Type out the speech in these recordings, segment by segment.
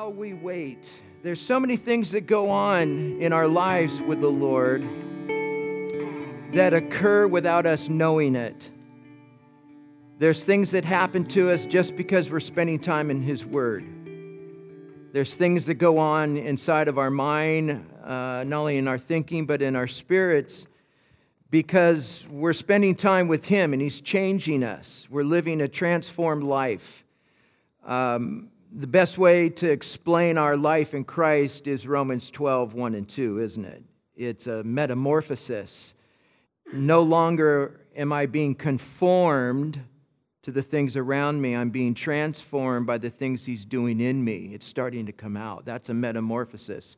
while we wait, there's so many things that go on in our lives with the Lord that occur without us knowing it. There's things that happen to us just because we're spending time in His Word. There's things that go on inside of our mind, uh, not only in our thinking, but in our spirits, because we're spending time with Him and He's changing us. We're living a transformed life. Um, the best way to explain our life in Christ is Romans 12, 1 and 2, isn't it? It's a metamorphosis. No longer am I being conformed to the things around me, I'm being transformed by the things He's doing in me. It's starting to come out. That's a metamorphosis.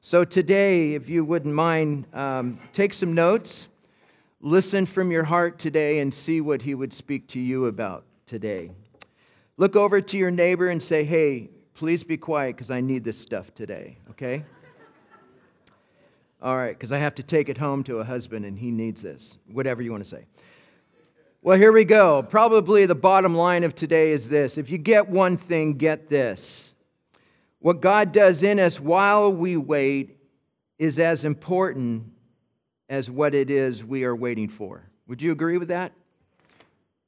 So, today, if you wouldn't mind, um, take some notes, listen from your heart today, and see what He would speak to you about today. Look over to your neighbor and say, hey, please be quiet because I need this stuff today, okay? All right, because I have to take it home to a husband and he needs this, whatever you want to say. Well, here we go. Probably the bottom line of today is this if you get one thing, get this. What God does in us while we wait is as important as what it is we are waiting for. Would you agree with that?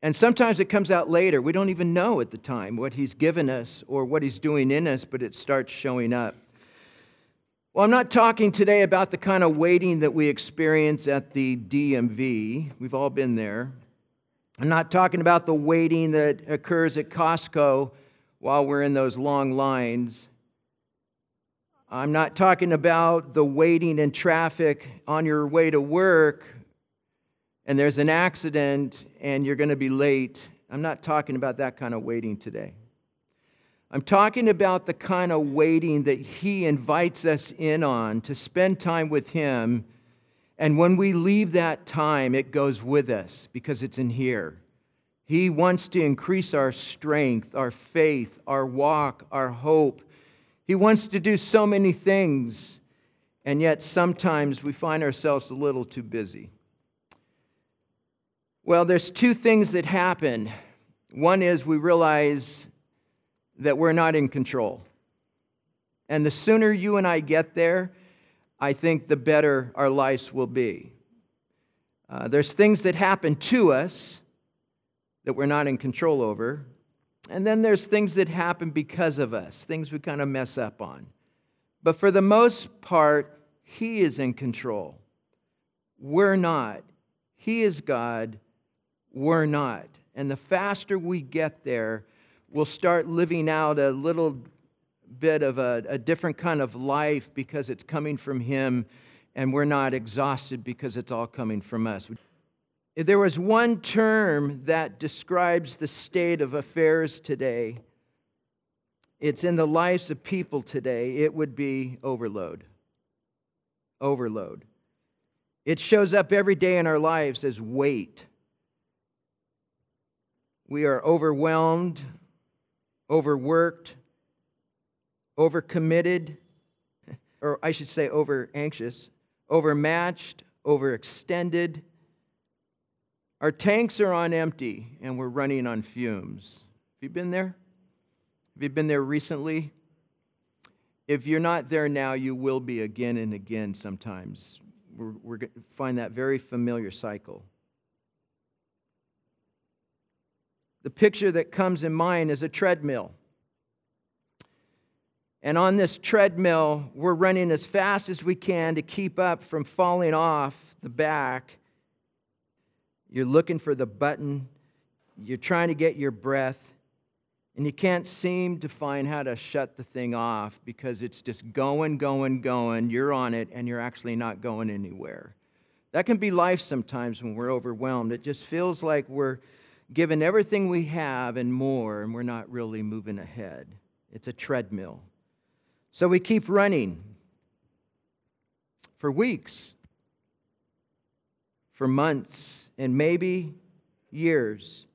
And sometimes it comes out later. We don't even know at the time what He's given us or what He's doing in us, but it starts showing up. Well, I'm not talking today about the kind of waiting that we experience at the DMV. We've all been there. I'm not talking about the waiting that occurs at Costco while we're in those long lines. I'm not talking about the waiting in traffic on your way to work and there's an accident and you're going to be late. I'm not talking about that kind of waiting today. I'm talking about the kind of waiting that He invites us in on to spend time with Him. And when we leave that time, it goes with us because it's in here. He wants to increase our strength, our faith, our walk, our hope. He wants to do so many things, and yet sometimes we find ourselves a little too busy. Well, there's two things that happen. One is we realize that we're not in control. And the sooner you and I get there, I think the better our lives will be. Uh, there's things that happen to us that we're not in control over. And then there's things that happen because of us, things we kind of mess up on. But for the most part, He is in control. We're not. He is God we're not. And the faster we get there, we'll start living out a little bit of a, a, different kind of life because it's coming from Him, and we're not exhausted because it's all coming from us. There was one term that describes the state of affairs today, it's in the lives of people today, it would be overload. Overload. It shows up every day in our lives as weight we are overwhelmed, overworked, overcommitted, or I should say over anxious, overmatched, overextended. Our tanks are on empty and we're running on fumes. Have you been there? Have you been there recently? If you're not there now, you will be again and again sometimes. We're, we're going to find that very familiar cycle. The picture that comes in mind is a treadmill. And on this treadmill, we're running as fast as we can to keep up from falling off the back. You're looking for the button, you're trying to get your breath, and you can't seem to find how to shut the thing off because it's just going, going, going. You're on it, and you're actually not going anywhere. That can be life sometimes when we're overwhelmed. It just feels like we're given everything we have and more, and we're not really moving ahead. It's a treadmill. So we keep running for weeks, for months, and maybe years.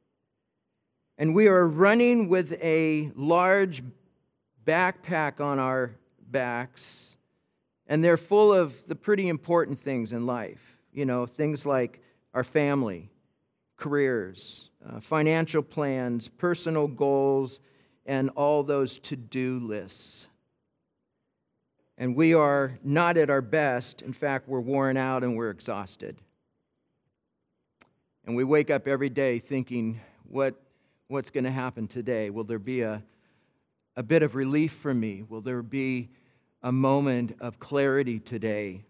And we are running with a large backpack on our backs, and they're full of the pretty important things in life. You know, things like our family, careers, uh, financial plans, personal goals, and all those to do lists. And we are not at our best. In fact, we're worn out and we're exhausted. And we wake up every day thinking, what, what's going to happen today? Will there be a, a bit of relief for me? Will there be a moment of clarity today?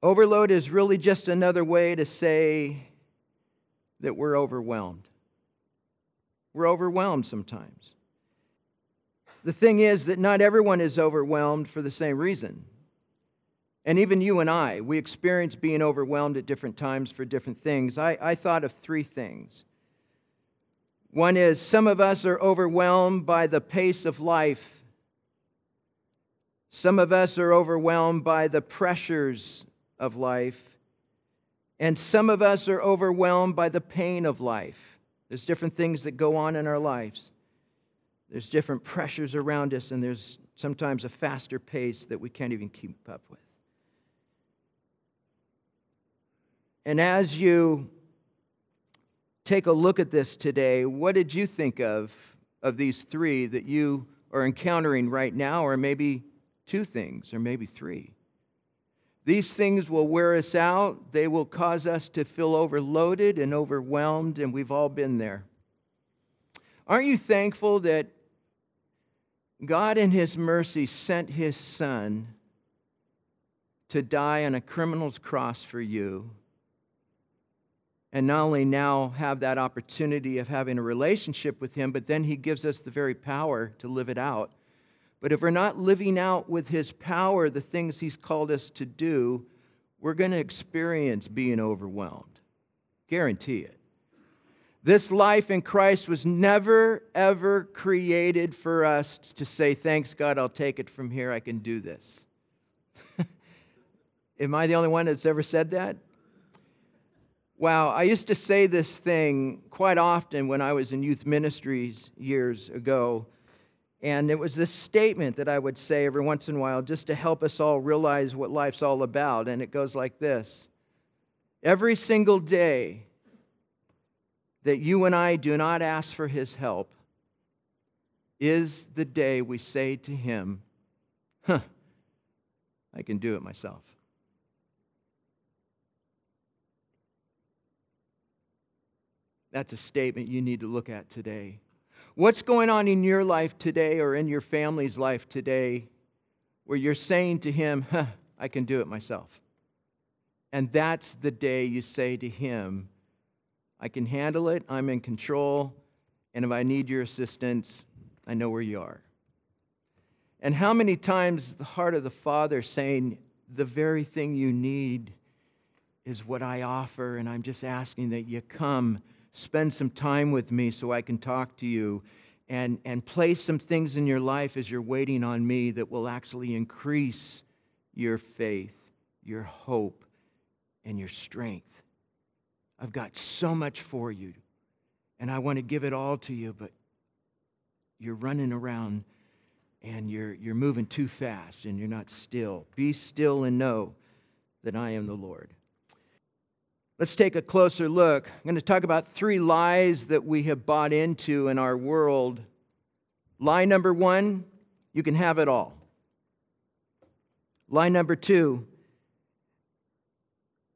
Overload is really just another way to say that we're overwhelmed. We're overwhelmed sometimes. The thing is that not everyone is overwhelmed for the same reason. And even you and I, we experience being overwhelmed at different times for different things. I, I thought of three things. One is some of us are overwhelmed by the pace of life. Some of us are overwhelmed by the pressures of life. And some of us are overwhelmed by the pain of life. There's different things that go on in our lives. There's different pressures around us, and there's sometimes a faster pace that we can't even keep up with. And as you take a look at this today, what did you think of of these three that you are encountering right now, or maybe two things, or maybe three? These things will wear us out. They will cause us to feel overloaded and overwhelmed, and we've all been there. Aren't you thankful that God, in His mercy, sent His Son to die on a criminal's cross for you? And not only now have that opportunity of having a relationship with Him, but then He gives us the very power to live it out. But if we're not living out with His power the things He's called us to do, we're going to experience being overwhelmed. Guarantee it. This life in Christ was never, ever created for us to say, Thanks, God, I'll take it from here. I can do this. Am I the only one that's ever said that? Wow, I used to say this thing quite often when I was in youth ministries years ago. And it was this statement that I would say every once in a while just to help us all realize what life's all about. And it goes like this Every single day that you and I do not ask for his help is the day we say to him, Huh, I can do it myself. That's a statement you need to look at today. What's going on in your life today or in your family's life today where you're saying to him, huh, I can do it myself? And that's the day you say to him, I can handle it, I'm in control, and if I need your assistance, I know where you are. And how many times the heart of the Father saying, The very thing you need is what I offer, and I'm just asking that you come spend some time with me so I can talk to you and, and place some things in your life as you're waiting on me that will actually increase your faith, your hope, and your strength. I've got so much for you, and I want to give it all to you, but you're running around and you're, you're moving too fast and you're not still. Be still and know that I am the Lord. Let's take a closer look. I'm going to talk about three lies that we have bought into in our world. Lie number one you can have it all. Lie number two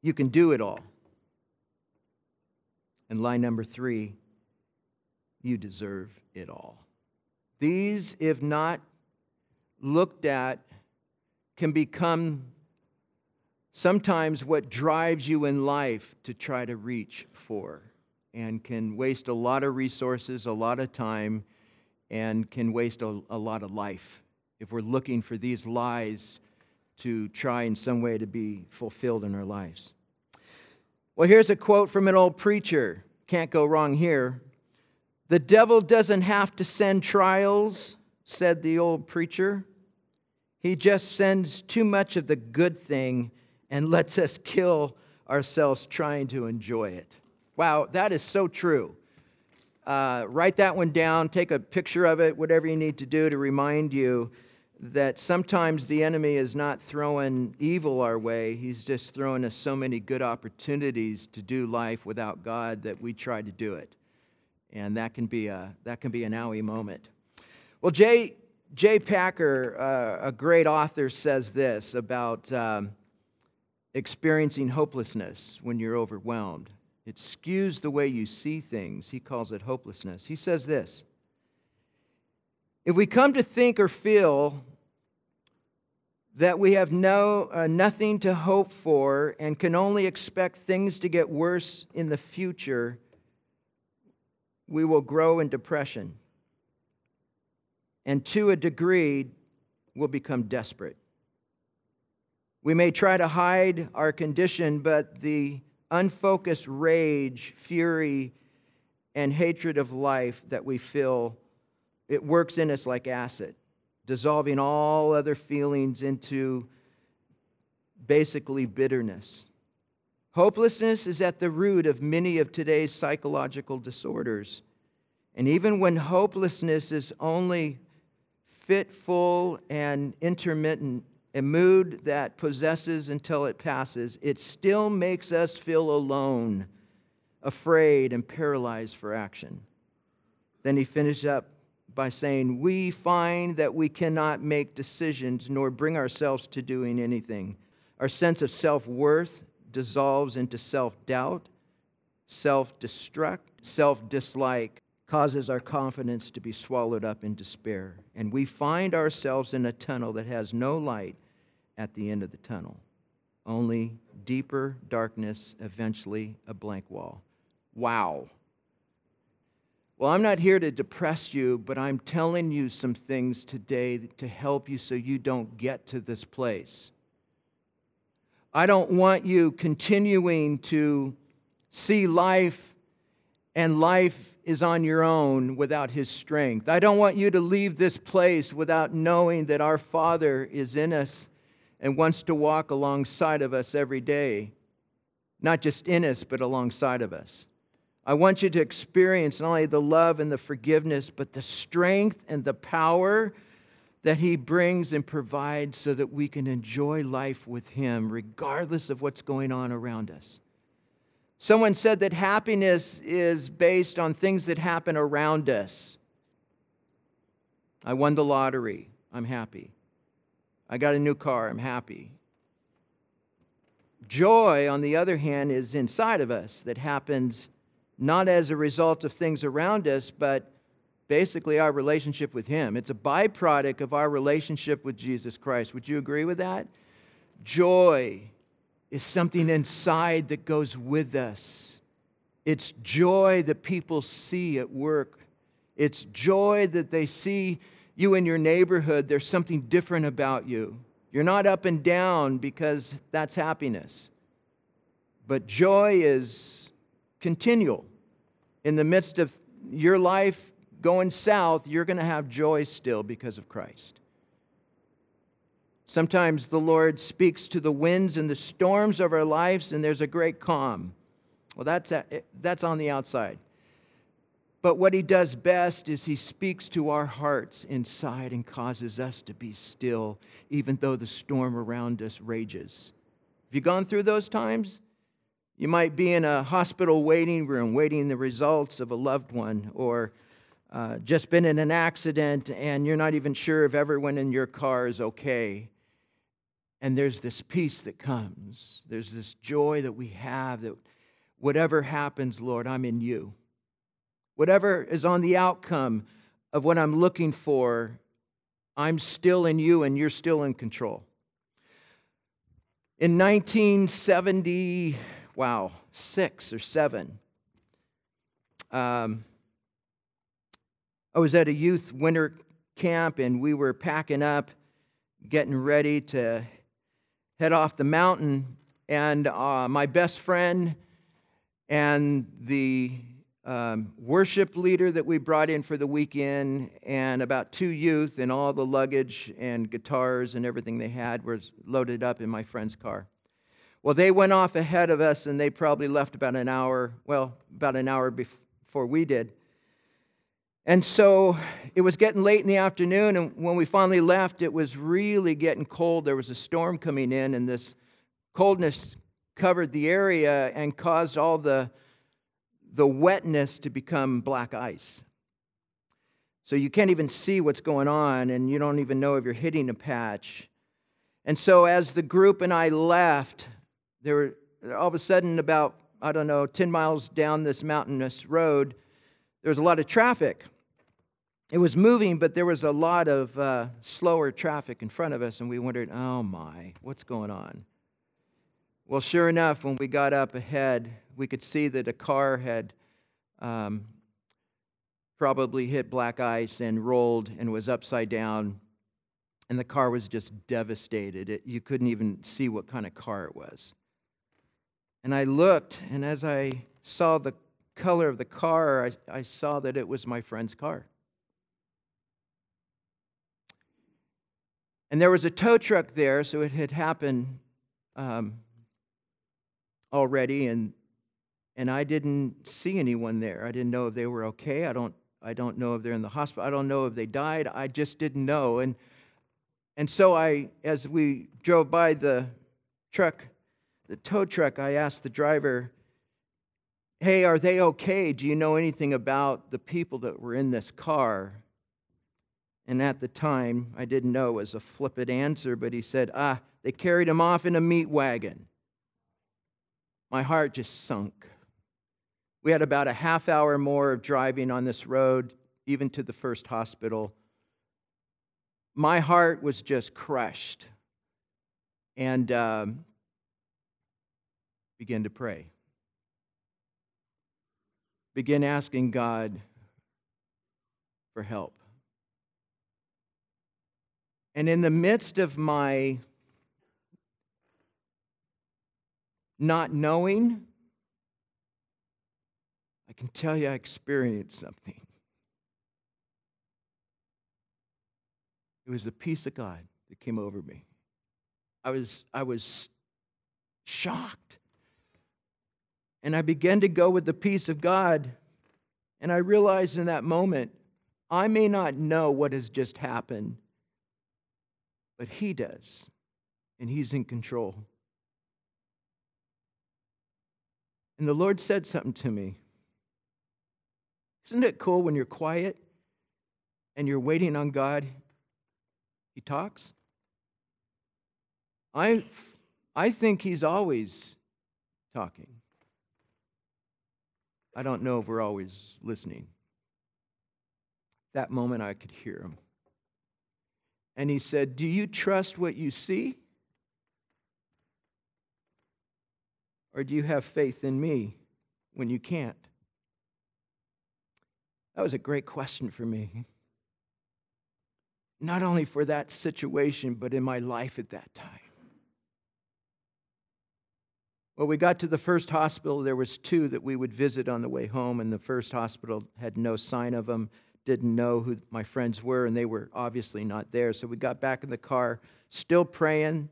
you can do it all. And lie number three you deserve it all. These, if not looked at, can become sometimes what drives you in life to try to reach for and can waste a lot of resources, a lot of time, and can waste a, a, lot of life if we're looking for these lies to try in some way to be fulfilled in our lives. Well, here's a quote from an old preacher. Can't go wrong here. The devil doesn't have to send trials, said the old preacher. He just sends too much of the good thing and lets us kill ourselves trying to enjoy it. Wow, that is so true. Uh, write that one down, take a picture of it, whatever you need to do to remind you that sometimes the enemy is not throwing evil our way. He's just throwing us so many good opportunities to do life without God that we try to do it. And that can be a, that can be an owie moment. Well, Jay, Jay Packer, uh, a great author, says this about um, experiencing hopelessness when you're overwhelmed. It skews the way you see things. He calls it hopelessness. He says this If we come to think or feel that we have no, uh, nothing to hope for and can only expect things to get worse in the future, we will grow in depression. And to a degree, will become desperate. We may try to hide our condition, but the unfocused rage, fury, and hatred of life that we feel, it works in us like acid, dissolving all other feelings into basically bitterness. Hopelessness is at the root of many of today's psychological disorders. And even when hopelessness is only fitful and intermittent, a mood that possesses until it passes, it still makes us feel alone, afraid, and paralyzed for action. Then he finishes up by saying, We find that we cannot make decisions nor bring ourselves to doing anything. Our sense of self worth dissolves into self doubt, self destruct, self dislike, causes our confidence to be swallowed up in despair. And we find ourselves in a tunnel that has no light at the end of the tunnel. Only deeper darkness, eventually a blank wall. Wow. Well, I'm not here to depress you, but I'm telling you some things today to help you so you don't get to this place. I don't want you continuing to see life and life is on your own without His strength. I don't want you to leave this place without knowing that our Father is in us and wants to walk alongside of us every day, not just in us, but alongside of us. I want you to experience not only the love and the forgiveness, but the strength and the power that He brings and provides so that we can enjoy life with Him, regardless of what's going on around us. Someone said that happiness is based on things that happen around us. I won the lottery. I'm happy. I got a new car, I'm happy. Joy, on the other hand, is inside of us that happens not as a result of things around us, but basically our relationship with Him. It's a byproduct of our relationship with Jesus Christ. Would you agree with that? Joy is something inside that goes with us. It's joy that people see at work. It's joy that they see you in your neighborhood, there's something different about you. You're not up and down because that's happiness. But joy is continual. In the midst of your life going south, you're going to have joy still because of Christ. Sometimes the Lord speaks to the winds and the storms of our lives, and there's a great calm. Well, that's, that's on the outside. But what he does best is he speaks to our hearts inside and causes us to be still, even though the storm around us rages. Have you gone through those times? You might be in a hospital waiting room waiting the results of a loved one, or uh, just been in an accident and you're not even sure if everyone in your car is okay. And there's this peace that comes. There's this joy that we have that whatever happens, Lord, I'm in you. Whatever is on the outcome of what I'm looking for, I'm still in you and you're still in control. In 1970, wow, six or seven, um, I was at a youth winter camp and we were packing up, getting ready to head off the mountain. And uh, my best friend and the um, worship leader that we brought in for the weekend, and about two youth, and all the luggage and guitars and everything they had was loaded up in my friend's car. Well, they went off ahead of us, and they probably left about an hour, well, about an hour before we did. And so it was getting late in the afternoon, and when we finally left, it was really getting cold. There was a storm coming in, and this coldness covered the area and caused all the the wetness to become black ice. So you can't even see what's going on, and you don't even know if you're hitting a patch. And so, as the group and I left, there were all of a sudden, about, I don't know, 10 miles down this mountainous road, there was a lot of traffic. It was moving, but there was a lot of uh, slower traffic in front of us, and we wondered, oh my, what's going on? Well, sure enough, when we got up ahead, we could see that a car had um, probably hit black ice and rolled and was upside down, and the car was just devastated. It, you couldn't even see what kind of car it was. And I looked, and as I saw the color of the car, I, I saw that it was my friend's car. And there was a tow truck there, so it had happened um, already, and and I didn't see anyone there. I didn't know if they were okay. I don't I don't know if they're in the hospital. I don't know if they died. I just didn't know. And, and so I, as we drove by the truck, the tow truck, I asked the driver, Hey, are they okay? Do you know anything about the people that were in this car? And at the time, I didn't know it was a flippant answer, but he said, Ah, they carried him off in a meat wagon. My heart just sunk. We had about a half hour more of driving on this road, even to the first hospital. My heart was just crushed and um, began to pray. Begin asking God for help. And in the midst of my not knowing, I can tell you I experienced something. It was the peace of God that came over me. I was, I was shocked. And I began to go with the peace of God. And I realized in that moment, I may not know what has just happened, but He does. And He's in control. And the Lord said something to me. Isn't it cool when you're quiet and you're waiting on God? He talks. I, I think He's always talking. I don't know if we're always listening. That moment I could hear Him. And He said, Do you trust what you see? Or do you have faith in me when you can't? That was a great question for me. Not only for that situation, but in my life at that time. Well, we got to the first hospital. There was two that we would visit on the way home, and the first hospital had no sign of them, didn't know who my friends were, and they were obviously not there. So we got back in the car, still praying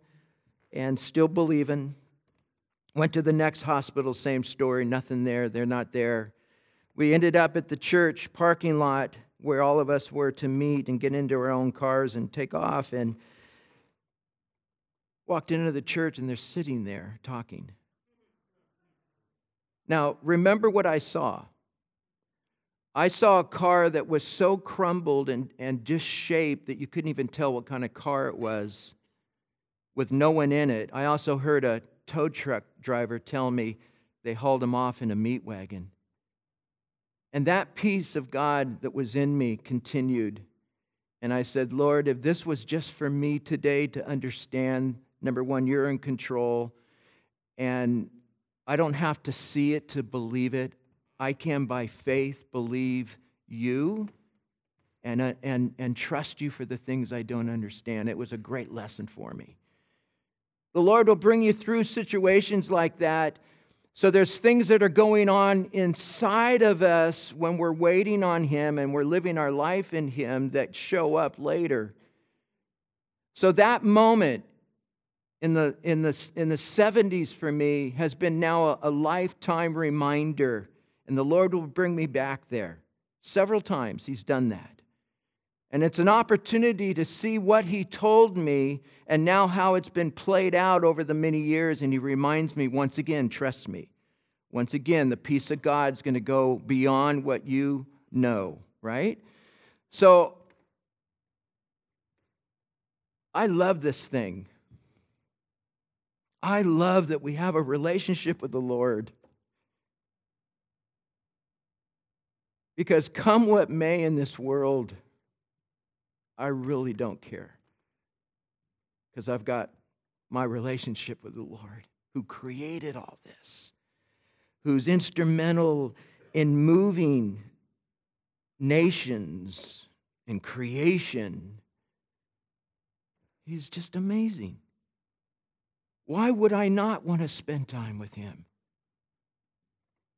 and still believing. Went to the next hospital, same story, nothing there, they're not there. We ended up at the church parking lot where all of us were to meet and get into our own cars and take off and walked into the church and they're sitting there talking. Now, remember what I saw. I saw a car that was so crumbled and, and disshaped that you couldn't even tell what kind of car it was with no one in it. I also heard a tow truck driver tell me they hauled him off in a meat wagon. And that peace of God that was in me continued. And I said, Lord, if this was just for me today to understand, number one, you're in control, and I don't have to see it to believe it. I can, by faith, believe you and, uh, and, and trust you for the things I don't understand. It was a great lesson for me. The Lord will bring you through situations like that so there's things that are going on inside of us when we're waiting on Him and we're living our life in Him that show up later. So that moment in the, in the, in the 70s for me has been now a, a lifetime reminder, and the Lord will bring me back there. Several times He's done that. And it's an opportunity to see what he told me and now how it's been played out over the many years. And he reminds me once again trust me. Once again, the peace of God is going to go beyond what you know, right? So I love this thing. I love that we have a relationship with the Lord. Because come what may in this world, I really don't care. Because I've got my relationship with the Lord who created all this, who's instrumental in moving nations and creation. He's just amazing. Why would I not want to spend time with him?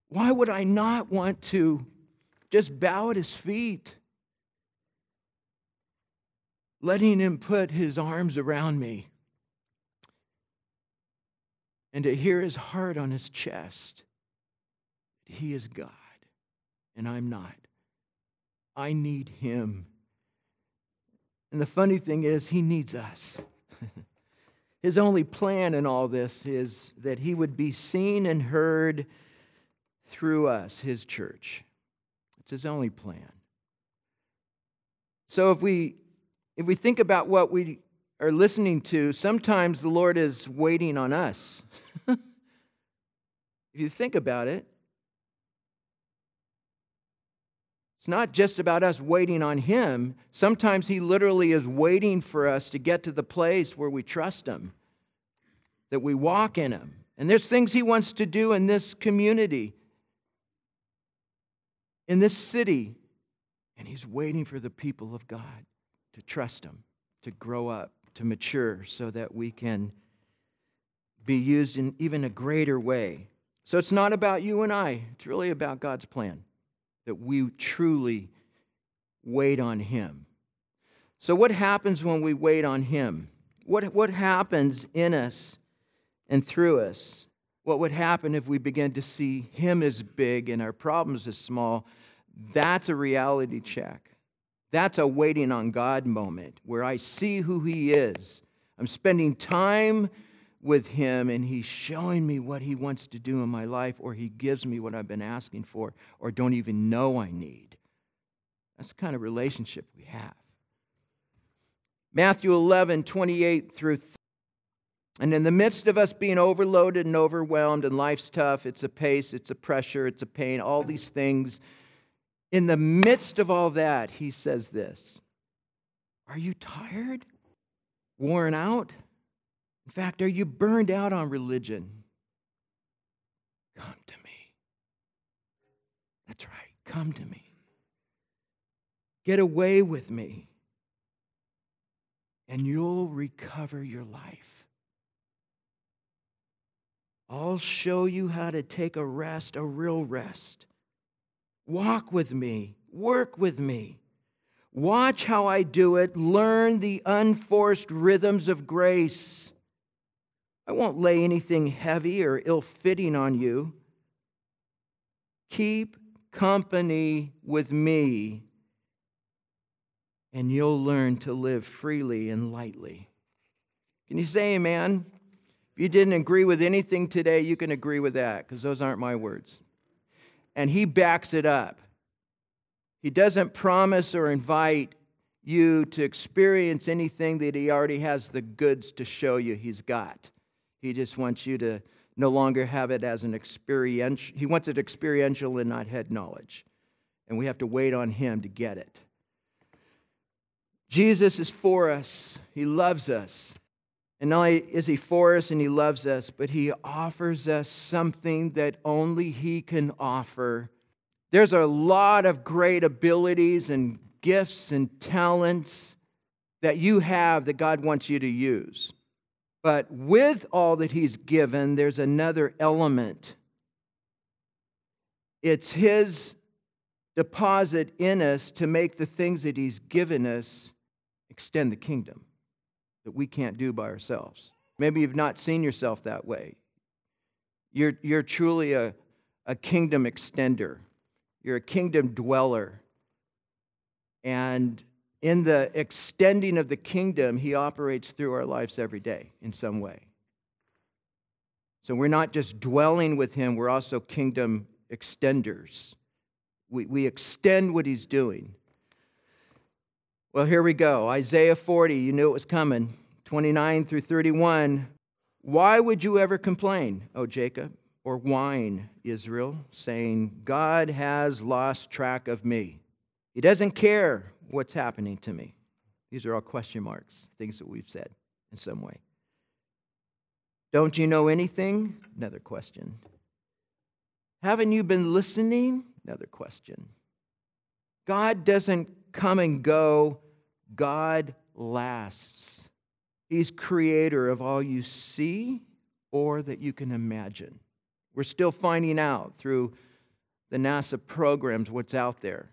Why would I not want to just bow at his feet, letting him put his arms around me and to hear his heart on his chest? He is God, and I'm not. I need him. And the funny thing is, he needs us. His only plan in all this is that he would be seen and heard through us, his church. It's his only plan. So if we if we think about what we are listening to, sometimes the Lord is waiting on us. if you think about it, It's not just about us waiting on Him. Sometimes He literally is waiting for us to get to the place where we trust Him, that we walk in Him. And there's things He wants to do in this community, in this city. And He's waiting for the people of God to trust Him, to grow up, to mature, so that we can be used in even a greater way. So it's not about you and I, it's really about God's plan that we truly wait on Him. So, what happens when we wait on Him? What, what happens in us and through us? What would happen if we begin to see Him as big and our problems as small? That's a reality check. That's a waiting on God moment where I see who He is. I'm spending time with Him and He's showing me what He wants to do in my life, or He gives me what I've been asking for, or don't even know I need. That's the kind of relationship we have. Matthew 11, 28 through 30. And in the midst of us being overloaded and overwhelmed, and life's tough, it's a pace, it's a pressure, it's a pain, all these things. In the midst of all that, he says this Are you tired? Worn out? In fact, are you burned out on religion? Come to me. That's right. Come to me. Get away with me, and you'll recover your life. I'll show you how to take a rest, a real rest. Walk with me, work with me. Watch how I do it. Learn the unforced rhythms of grace. I won't lay anything heavy or ill fitting on you. Keep company with me, and you'll learn to live freely and lightly. Can you say amen? If you didn't agree with anything today, you can agree with that because those aren't my words. And he backs it up. He doesn't promise or invite you to experience anything that he already has the goods to show you he's got. He just wants you to no longer have it as an experiential, he wants it experiential and not head knowledge. And we have to wait on him to get it. Jesus is for us, he loves us. And not only is he for us and he loves us, but he offers us something that only he can offer. There's a lot of great abilities and gifts and talents that you have that God wants you to use. But with all that he's given, there's another element. It's his deposit in us to make the things that he's given us extend the kingdom that we can't do by ourselves. Maybe you've not seen yourself that way. You're, you're truly a, a kingdom extender, you're a kingdom dweller. And in the extending of the kingdom, he operates through our lives every day in some way. So we're not just dwelling with him, we're also kingdom extenders. We, we extend what he's doing. Well, here we go. Isaiah 40, you knew it was coming. 29 through 31. Why would you ever complain, O Jacob, or whine, Israel, saying, God has lost track of me? He doesn't care what's happening to me. These are all question marks, things that we've said in some way. Don't you know anything? Another question. Haven't you been listening? Another question. God doesn't come and go, God lasts. He's creator of all you see or that you can imagine. We're still finding out through the NASA programs what's out there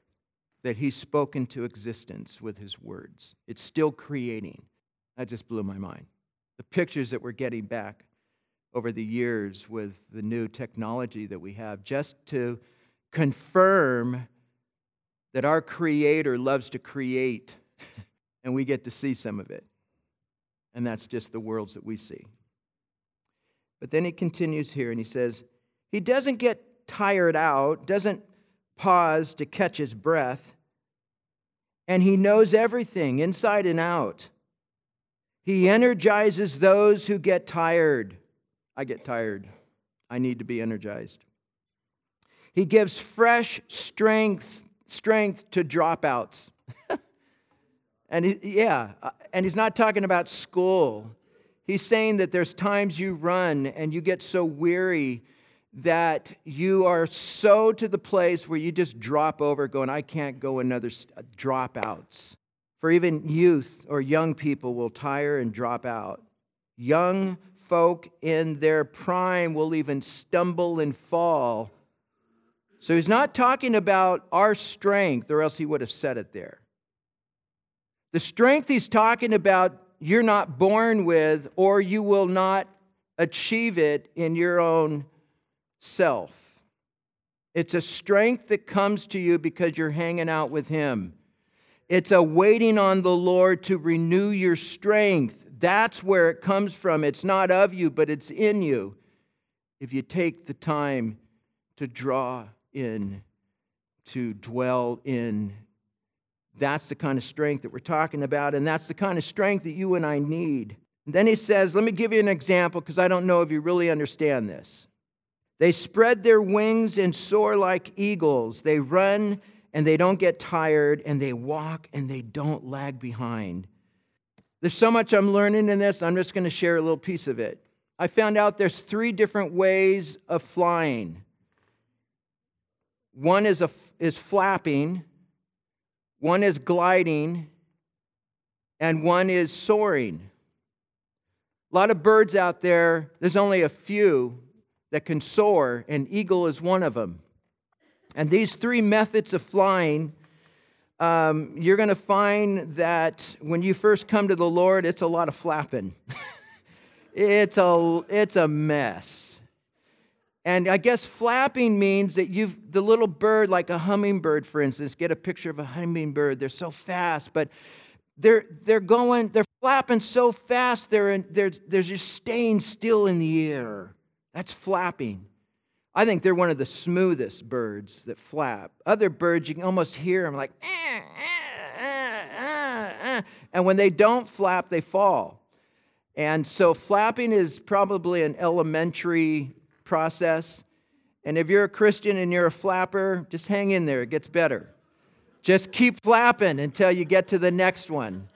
that He's spoken to existence with His words. It's still creating. That just blew my mind. The pictures that we're getting back over the years with the new technology that we have, just to confirm that our Creator loves to create, and we get to see some of it. And that's just the worlds that we see. But then he continues here and he says, He doesn't get tired out, doesn't pause to catch his breath, and he knows everything inside and out. He energizes those who get tired. I get tired. I need to be energized. He gives fresh strength, strength to dropouts. and he, yeah, uh, and he's not talking about school. He's saying that there's times you run and you get so weary that you are so to the place where you just drop over, going, I can't go another st-. dropouts. For even youth or young people will tire and drop out. Young folk in their prime will even stumble and fall. So he's not talking about our strength, or else he would have said it there. The strength he's talking about, you're not born with, or you will not achieve it in your own self. It's a strength that comes to you because you're hanging out with him. It's a waiting on the Lord to renew your strength. That's where it comes from. It's not of you, but it's in you. If you take the time to draw in, to dwell in, that's the kind of strength that we're talking about, and that's the kind of strength that you and I need. And then he says, Let me give you an example because I don't know if you really understand this. They spread their wings and soar like eagles. They run and they don't get tired, and they walk and they don't lag behind. There's so much I'm learning in this, I'm just going to share a little piece of it. I found out there's three different ways of flying. One is, a, is flapping, one is gliding, and one is soaring. A lot of birds out there, there's only a few that can soar, and eagle is one of them. And these three methods of flying um, you're going to find that when you first come to the Lord, it's a lot of flapping. it's, a, it's a mess. And I guess flapping means that you've, the little bird, like a hummingbird, for instance, get a picture of a hummingbird. They're so fast, but they're, they're going, they're flapping so fast, they're, in, they're, they're just staying still in the air. That's flapping. I think they're one of the smoothest birds that flap. Other birds, you can almost hear them like, eh, eh, eh, and when they don't flap, they fall. And so flapping is probably an elementary process. And if you're a Christian and you're a flapper, just hang in there, it gets better. Just keep flapping until you get to the next one.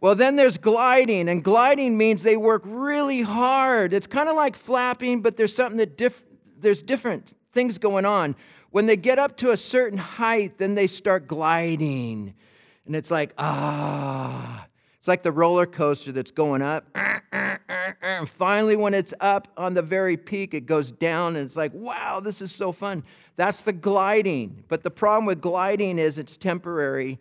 Well, then there's gliding, and gliding means they work really hard. It's kind of like flapping, but there's something that diff- there's different things going on. When they get up to a certain height, then they start gliding. And it's like, ah. It's like the roller coaster that's going up. And finally, when it's up on the very peak, it goes down, and it's like, wow, this is so fun. That's the gliding. But the problem with gliding is it's temporary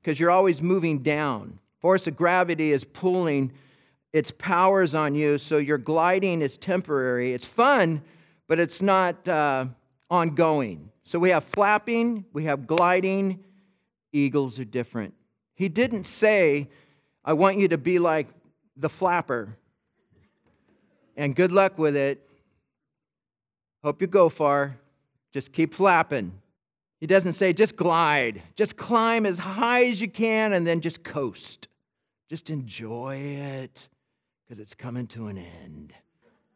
because you're always moving down. Force of gravity is pulling its powers on you, so your gliding is temporary. It's fun, but it's not uh, ongoing. So we have flapping, we have gliding. Eagles are different. He didn't say, I want you to be like the flapper. And good luck with it. Hope you go far. Just keep flapping. He doesn't say just glide, just climb as high as you can and then just coast. Just enjoy it because it's coming to an end.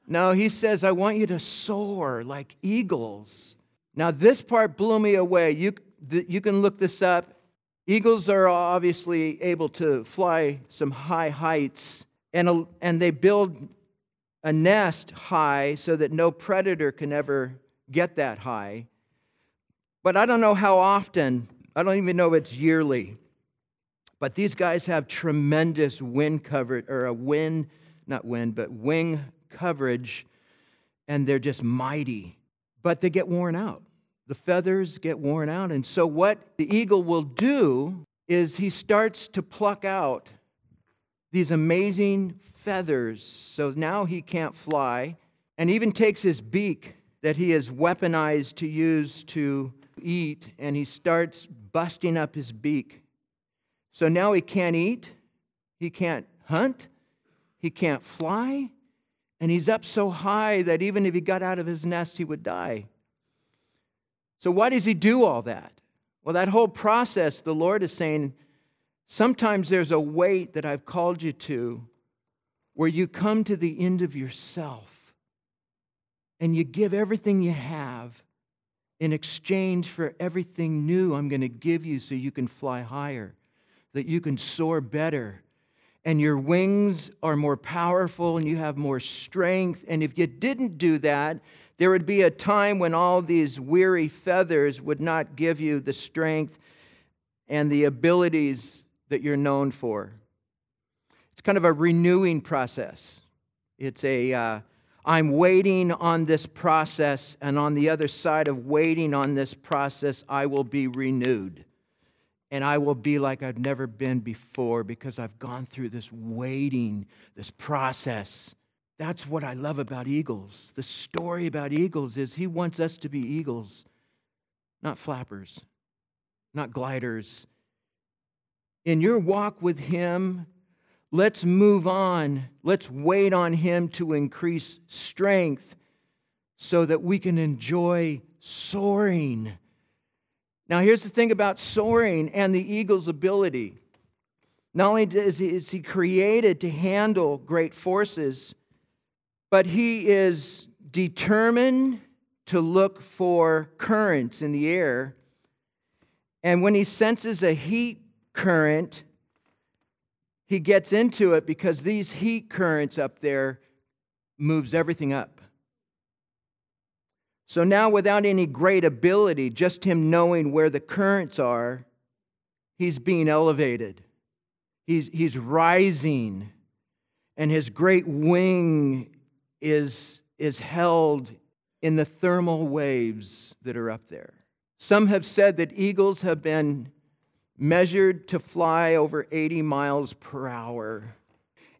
No, he says, I want you to soar like eagles. Now, this part blew me away. You, you can look this up. Eagles are obviously able to fly some high heights, and, and they build a nest high so that no predator can ever get that high. But I don't know how often, I don't even know if it's yearly. But these guys have tremendous wind coverage, or a wind, not wind, but wing coverage, and they're just mighty. But they get worn out. The feathers get worn out. And so, what the eagle will do is he starts to pluck out these amazing feathers. So now he can't fly, and even takes his beak that he has weaponized to use to eat, and he starts busting up his beak. So now he can't eat, he can't hunt, he can't fly, and he's up so high that even if he got out of his nest, he would die. So, why does he do all that? Well, that whole process, the Lord is saying, sometimes there's a weight that I've called you to where you come to the end of yourself and you give everything you have in exchange for everything new I'm going to give you so you can fly higher, that you can soar better. And your wings are more powerful and you have more strength. And if you didn't do that, there would be a time when all these weary feathers would not give you the strength and the abilities that you're known for. It's kind of a renewing process. It's a, uh, I'm waiting on this process, and on the other side of waiting on this process, I will be renewed. And I will be like I've never been before because I've gone through this waiting, this process. That's what I love about eagles. The story about eagles is he wants us to be eagles, not flappers, not gliders. In your walk with him, Let's move on. Let's wait on Him to increase strength so that we can enjoy soaring. Now, here's the thing about soaring and the eagle's ability. Not only is he, created to handle great forces, but he is determined to look for currents in the air. And when he senses a heat current, he gets into it because these heat currents up there moves everything up. So now without any great ability, just him knowing where the currents are, he's being elevated. He's, he's rising, and his great wing is, is held in the thermal waves that are up there. Some have said that eagles have been measured to fly over 80 miles per hour.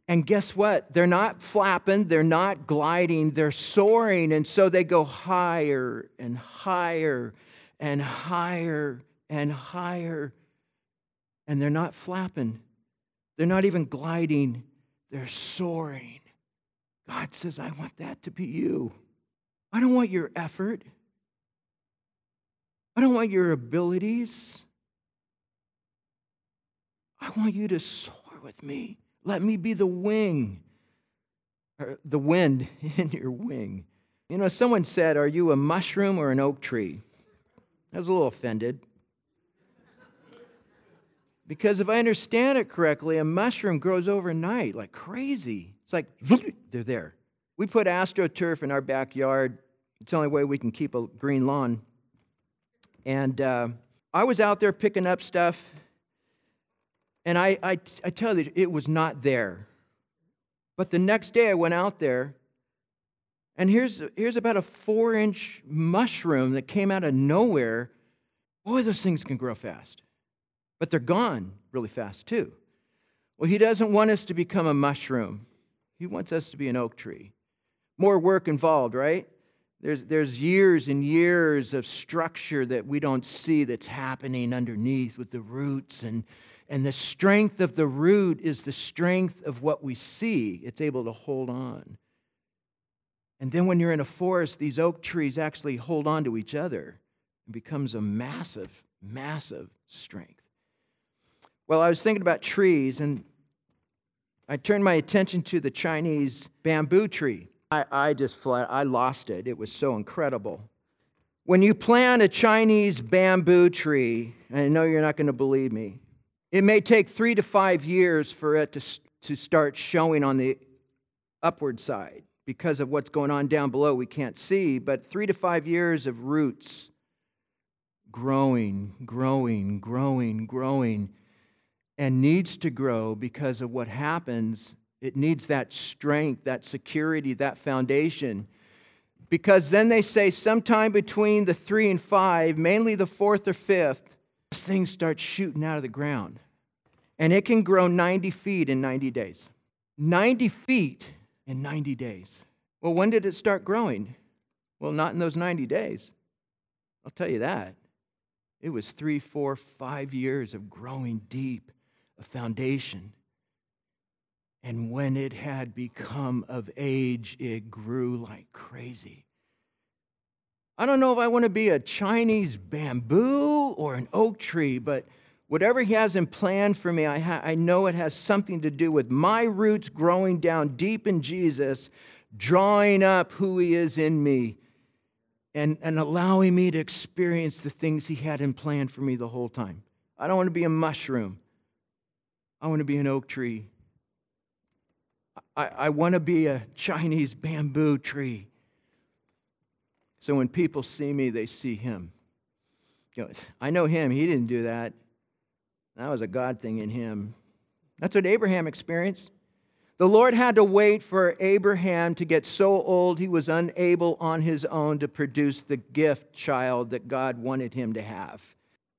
And guess what? They're not flapping, they're not gliding, they're soaring. And so they go higher and higher and higher and higher. And they're not flapping, they're not even gliding, they're soaring. God says, I want that to be you. I don't want your effort. I don't want your abilities. I want you to soar with me. Let me be the wing, or the wind in your wing. You know, someone said, Are you a mushroom or an oak tree? I was a little offended. Because if I understand it correctly, a mushroom grows overnight like crazy. It's like, they're there. We put astroturf in our backyard. It's the only way we can keep a green lawn. And uh, I was out there picking up stuff and I, I, I tell you, it was not there. But the next day I went out there, and here's, here's about a four inch mushroom that came out of nowhere. Boy, those things can grow fast. But they're gone really fast, too. Well, he doesn't want us to become a mushroom, he wants us to be an oak tree. More work involved, right? There's, there's years and years of structure that we don't see that's happening underneath with the roots and and the strength of the root is the strength of what we see. It's able to hold on. And then when you're in a forest, these oak trees actually hold on to each other. It becomes a massive, massive strength. Well, I was thinking about trees, and I turned my attention to the Chinese bamboo tree. I, I just flat, I lost it. It was so incredible. When you plant a Chinese bamboo tree, and I know you're not going to believe me, it may take three to five years for it to, to start showing on the upward side because of what's going on down below. We can't see, but three to five years of roots growing, growing, growing, growing, and needs to grow because of what happens. It needs that strength, that security, that foundation. Because then they say sometime between the three and five, mainly the fourth or fifth, this thing starts shooting out of the ground. And it can grow 90 feet in 90 days. 90 feet in 90 days. Well, when did it start growing? Well, not in those 90 days. I'll tell you that. It was three, four, five years of growing deep, a foundation. And when it had become of age, it grew like crazy. I don't know if I want to be a Chinese bamboo or an oak tree, but whatever He has in plan for me, I, ha- I know it has something to do with my roots growing down deep in Jesus, drawing up who He is in me and, and allowing me to experience the things He had in plan for me the whole time. I don't want to be a mushroom. I want to be an oak tree. I, I want to be a Chinese bamboo tree. So when people see me, they see Him. You know, I know Him. He didn't do that. That was a God thing in Him. That's what Abraham experienced. The Lord had to wait for Abraham to get so old he was unable on his own to produce the gift child that God wanted him to have.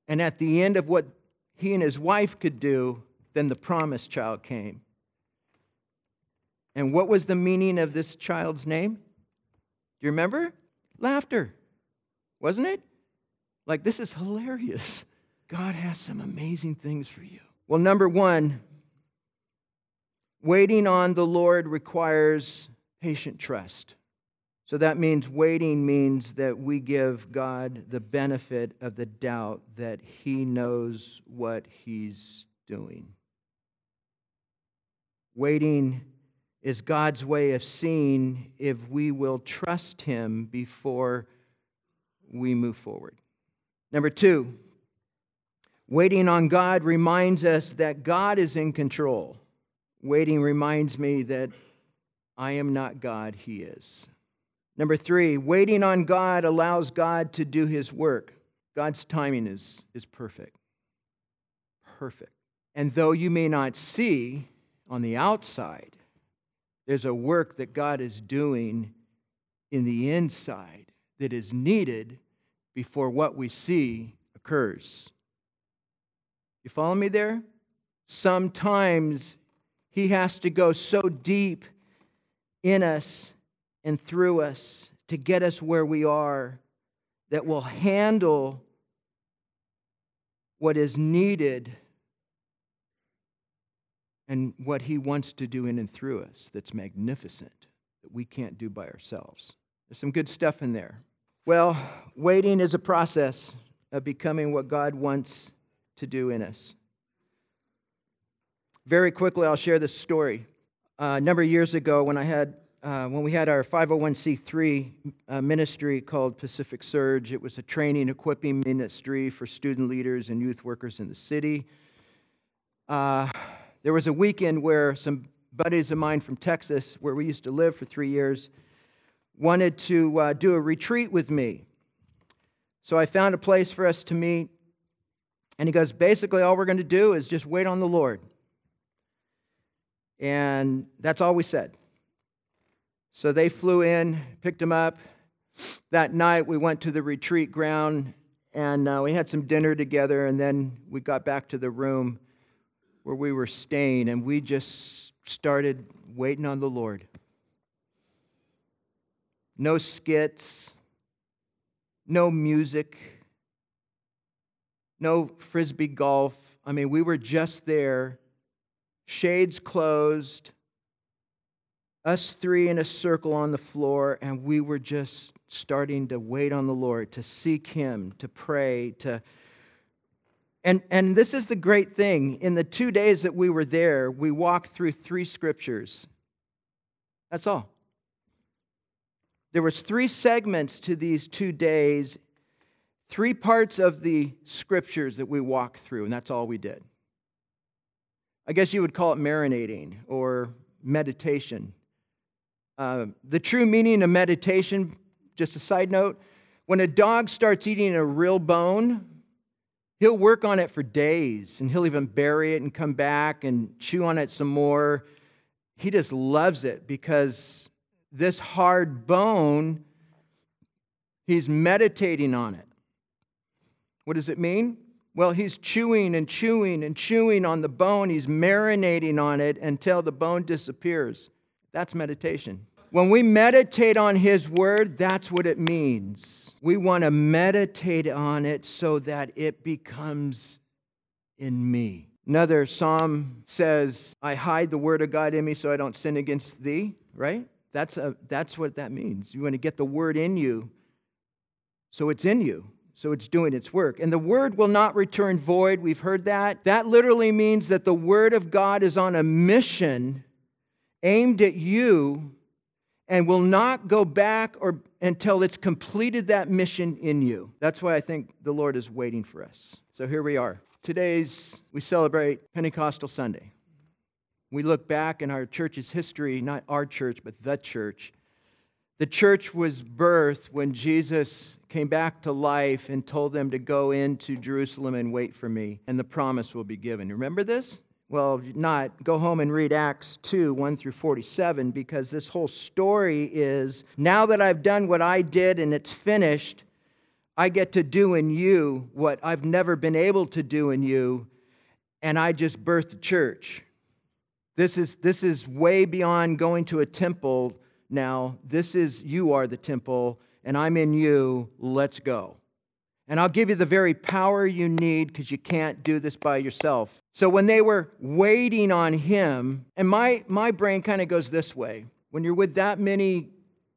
And at the end of what he and his wife could do, then the promised child came. And what was the meaning of this child's name? Do you remember? Laughter, wasn't it? Like, this is hilarious. God has some amazing things for you. Well, number one, Waiting on the Lord requires patient trust. So that means waiting means that we give God the benefit of the doubt that He knows what He's doing. Waiting is God's way of seeing if we will trust Him before we move forward. Number two, waiting on God reminds us that God is in control. Waiting reminds me that I am not God, He is. Number three, waiting on God allows God to do His work. God's timing is, is perfect. Perfect. And though you may not see on the outside, there's a work that God is doing in the inside that is needed before what we see occurs. You follow me there? Sometimes he has to go so deep in us and through us to get us where we are that will handle what is needed and what He wants to do in and through us that's magnificent that we can't do by ourselves. There's some good stuff in there. Well, waiting is a process of becoming what God wants to do in us. Very quickly, I'll share this story. Uh, a number of years ago, when I had uh, when we had our 501c3 uh, ministry called Pacific Surge, it was a training, equipping ministry for student leaders and youth workers in the city. There was a weekend where some buddies of mine from Texas, where we used to live for three years, wanted to uh, do a retreat with me. So I found a place for us to meet. And he goes, basically, all we're going to do is just wait on the Lord. And that's all we said. So they flew in, picked him up. That night, we went to the retreat ground and uh, we had some dinner together. And then we got back to the room where we were staying and we just started waiting on the Lord. No skits, no music, no frisbee golf. I mean, we were just there shades closed, us three in a circle on the floor, and we were just starting to wait on the Lord, to seek Him, to pray, to. And, and this is the great thing. In the two days that we were there, we walked through three scriptures. That's all. There was three segments to these two days, three parts of the scriptures that we walked through, and that's all we did. I guess you would call it marinating or meditation. Uh, the true meaning of meditation, just a side note, when a dog starts eating a real bone, he'll work on it for days and he'll even bury it and come back and chew on it some more. He just loves it because this hard bone, he's meditating on it. What does it mean? Well, he's chewing and chewing and chewing on the bone. He's marinating on it until the bone disappears. That's meditation. When we meditate on his word, that's what it means. We want to meditate on it so that it becomes in me. Another psalm says, I hide the word of God in me so I don't sin against thee, right? That's, a, that's what that means. You want to get the word in you so it's in you, so it's doing its work. And the word will not return void. We've heard that. That literally means that the word of God is on a mission aimed at you and will not go back or until it's completed that mission in you. That's why I think the Lord is waiting for us. So here we are. Today's we celebrate Pentecostal Sunday we look back in our church's history, not our church, but the church, the church was birthed when Jesus came back to life and told them to go into Jerusalem and wait for me, and the promise will be given. Remember this? Well, not, go home and read Acts 2 1 through 47, because this whole story is now that I've done what I did and it's finished, I get to do in you what I've never been able to do in you, and I just birthed a church. This is, this is way beyond going to a temple now. This is, you are the temple, and I'm in you. Let's go. And I'll give you the very power you need because you can't do this by yourself. So when they were waiting on him, and my, my brain kind of goes this way when you're with that many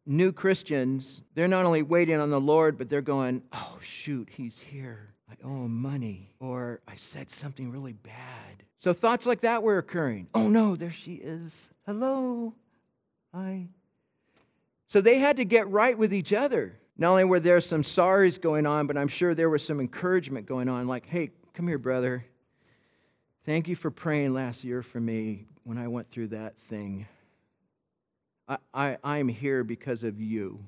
new Christians, they're not only waiting on the Lord, but they're going, oh, shoot, he's here. I owe him money, or I said something really bad. So thoughts like that were occurring. Oh no, there she is. Hello. Hi. So they had to get right with each other. Not only were there some sorries going on, but I'm sure there was some encouragement going on, like, hey, come here, brother. Thank you for praying last year for me when I went through that thing. I, I, I'm here because of you.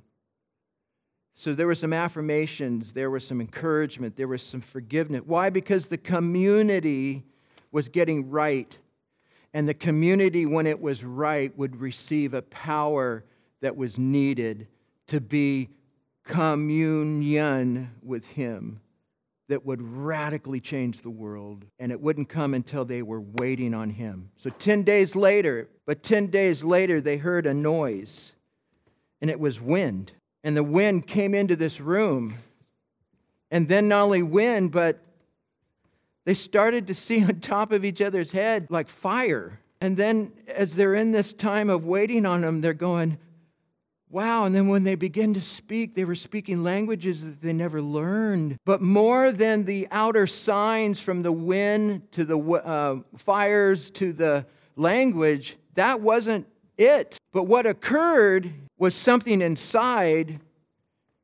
So there were some affirmations, there was some encouragement, there was some forgiveness. Why? Because the community was getting right. And the community, when it was right, would receive a power that was needed to be communion with Him that would radically change the world. And it wouldn't come until they were waiting on Him. So 10 days later, but 10 days later, they heard a noise, and it was wind and the wind came into this room. And then not only wind, but they started to see on top of each other's head like fire. And then as they're in this time of waiting on him, they're going, Wow. And then when they begin to speak, they were speaking languages that they never learned. But more than the outer signs from the wind to the uh, fires to the language, that wasn't it. But what occurred was something inside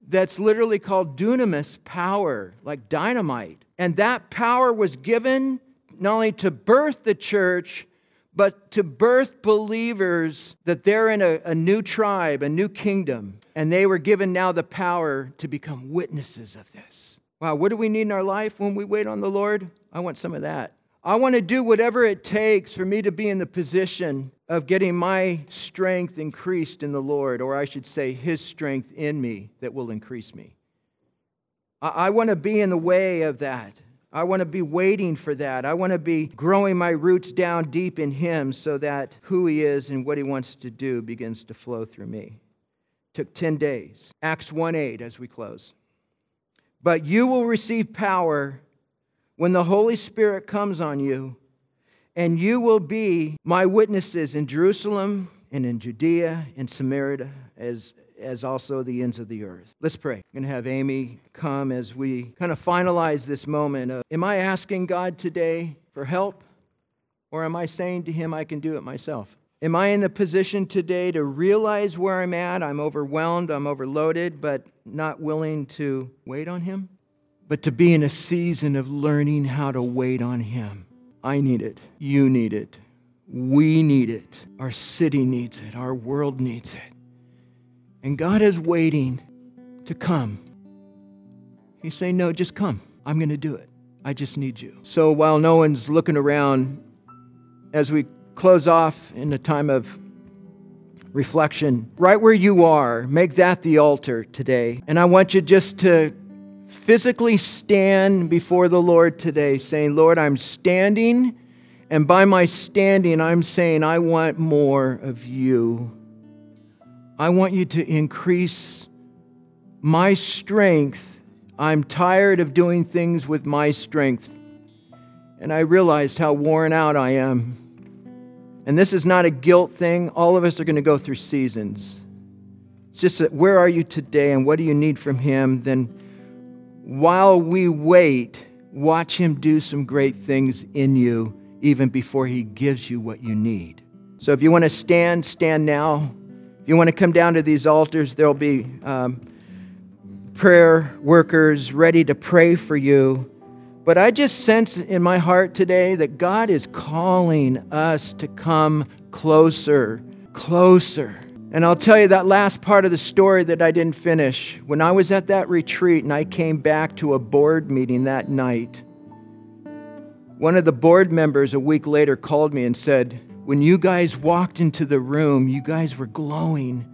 that's literally called dunamis power, like dynamite. And that power was given not only to birth the church, but to birth believers that they're in a, a, new tribe, a new kingdom, and they were given now the power to become witnesses of this. Wow, what do we need in our life when we wait on the Lord? I want some of that. I want to do whatever it takes for me to be in the position of getting my strength increased in the Lord, or I should say, His strength in me that will increase me. I, I want to be in the way of that. I want to be waiting for that. I want to be growing my roots down deep in Him so that who He is and what He wants to do begins to flow through me. Took 10 days. Acts 1 8 as we close. But you will receive power when the Holy Spirit comes on you, and you will be my witnesses in Jerusalem and in Judea and Samaria as as also the ends of the earth. Let's pray. I'm going to have Amy come as we kind of finalize this moment. Of, am I asking God today for help? Or am I saying to Him, I can do it myself? Am I in the position today to realize where I'm at? I'm overwhelmed, I'm overloaded, but not willing to wait on Him? But to be in a season of learning how to wait on Him. I need it. You need it. We need it. Our city needs it. Our world needs it. And God is waiting to come. He's saying, No, just come. I'm going to do it. I just need you. So while no one's looking around, as we close off in a time of reflection, right where you are, make that the altar today. And I want you just to physically stand before the Lord today, saying, Lord, I'm standing. And by my standing, I'm saying, I want more of you. I want you to increase my strength. I'm tired of doing things with my strength. And I realized how worn out I am. And this is not a guilt thing. All of us are going to go through seasons. It's just that where are you today and what do you need from Him? Then while we wait, watch Him do some great things in you even before He gives you what you need. So if you want to stand, stand now. If you want to come down to these altars, there'll be um, prayer workers ready to pray for you. But I just sense in my heart today that God is calling us to come closer, closer. And I'll tell you that last part of the story that I didn't finish. When I was at that retreat and I came back to a board meeting that night, one of the board members a week later called me and said, when you guys walked into the room, you guys were glowing.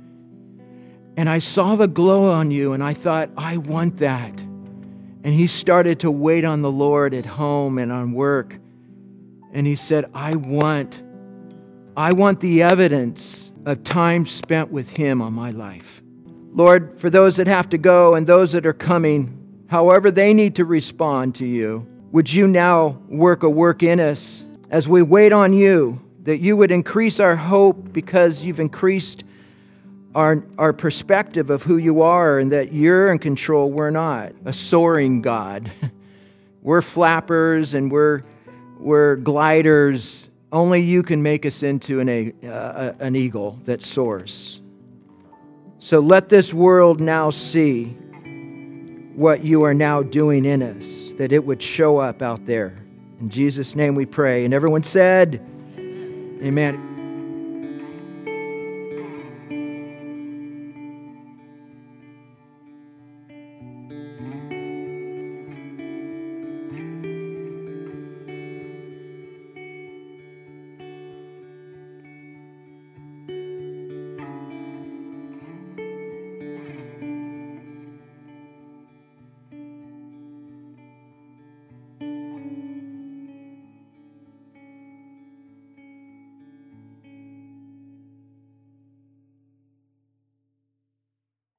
And I saw the glow on you, and I thought, I want that. And he started to wait on the Lord at home and on work. And he said, I want, I want the evidence of time spent with him on my life. Lord, for those that have to go and those that are coming, however they need to respond to you, would you now work a work in us as we wait on you? That you would increase our hope because you've increased our, our perspective of who you are and that you're in control, we're not. A soaring God. we're flappers and we're, we're gliders. Only you can make us into an, uh, an eagle that soars. So let this world now see what you are now doing in us, that it would show up out there. In Jesus' name we pray. And everyone said, Amen.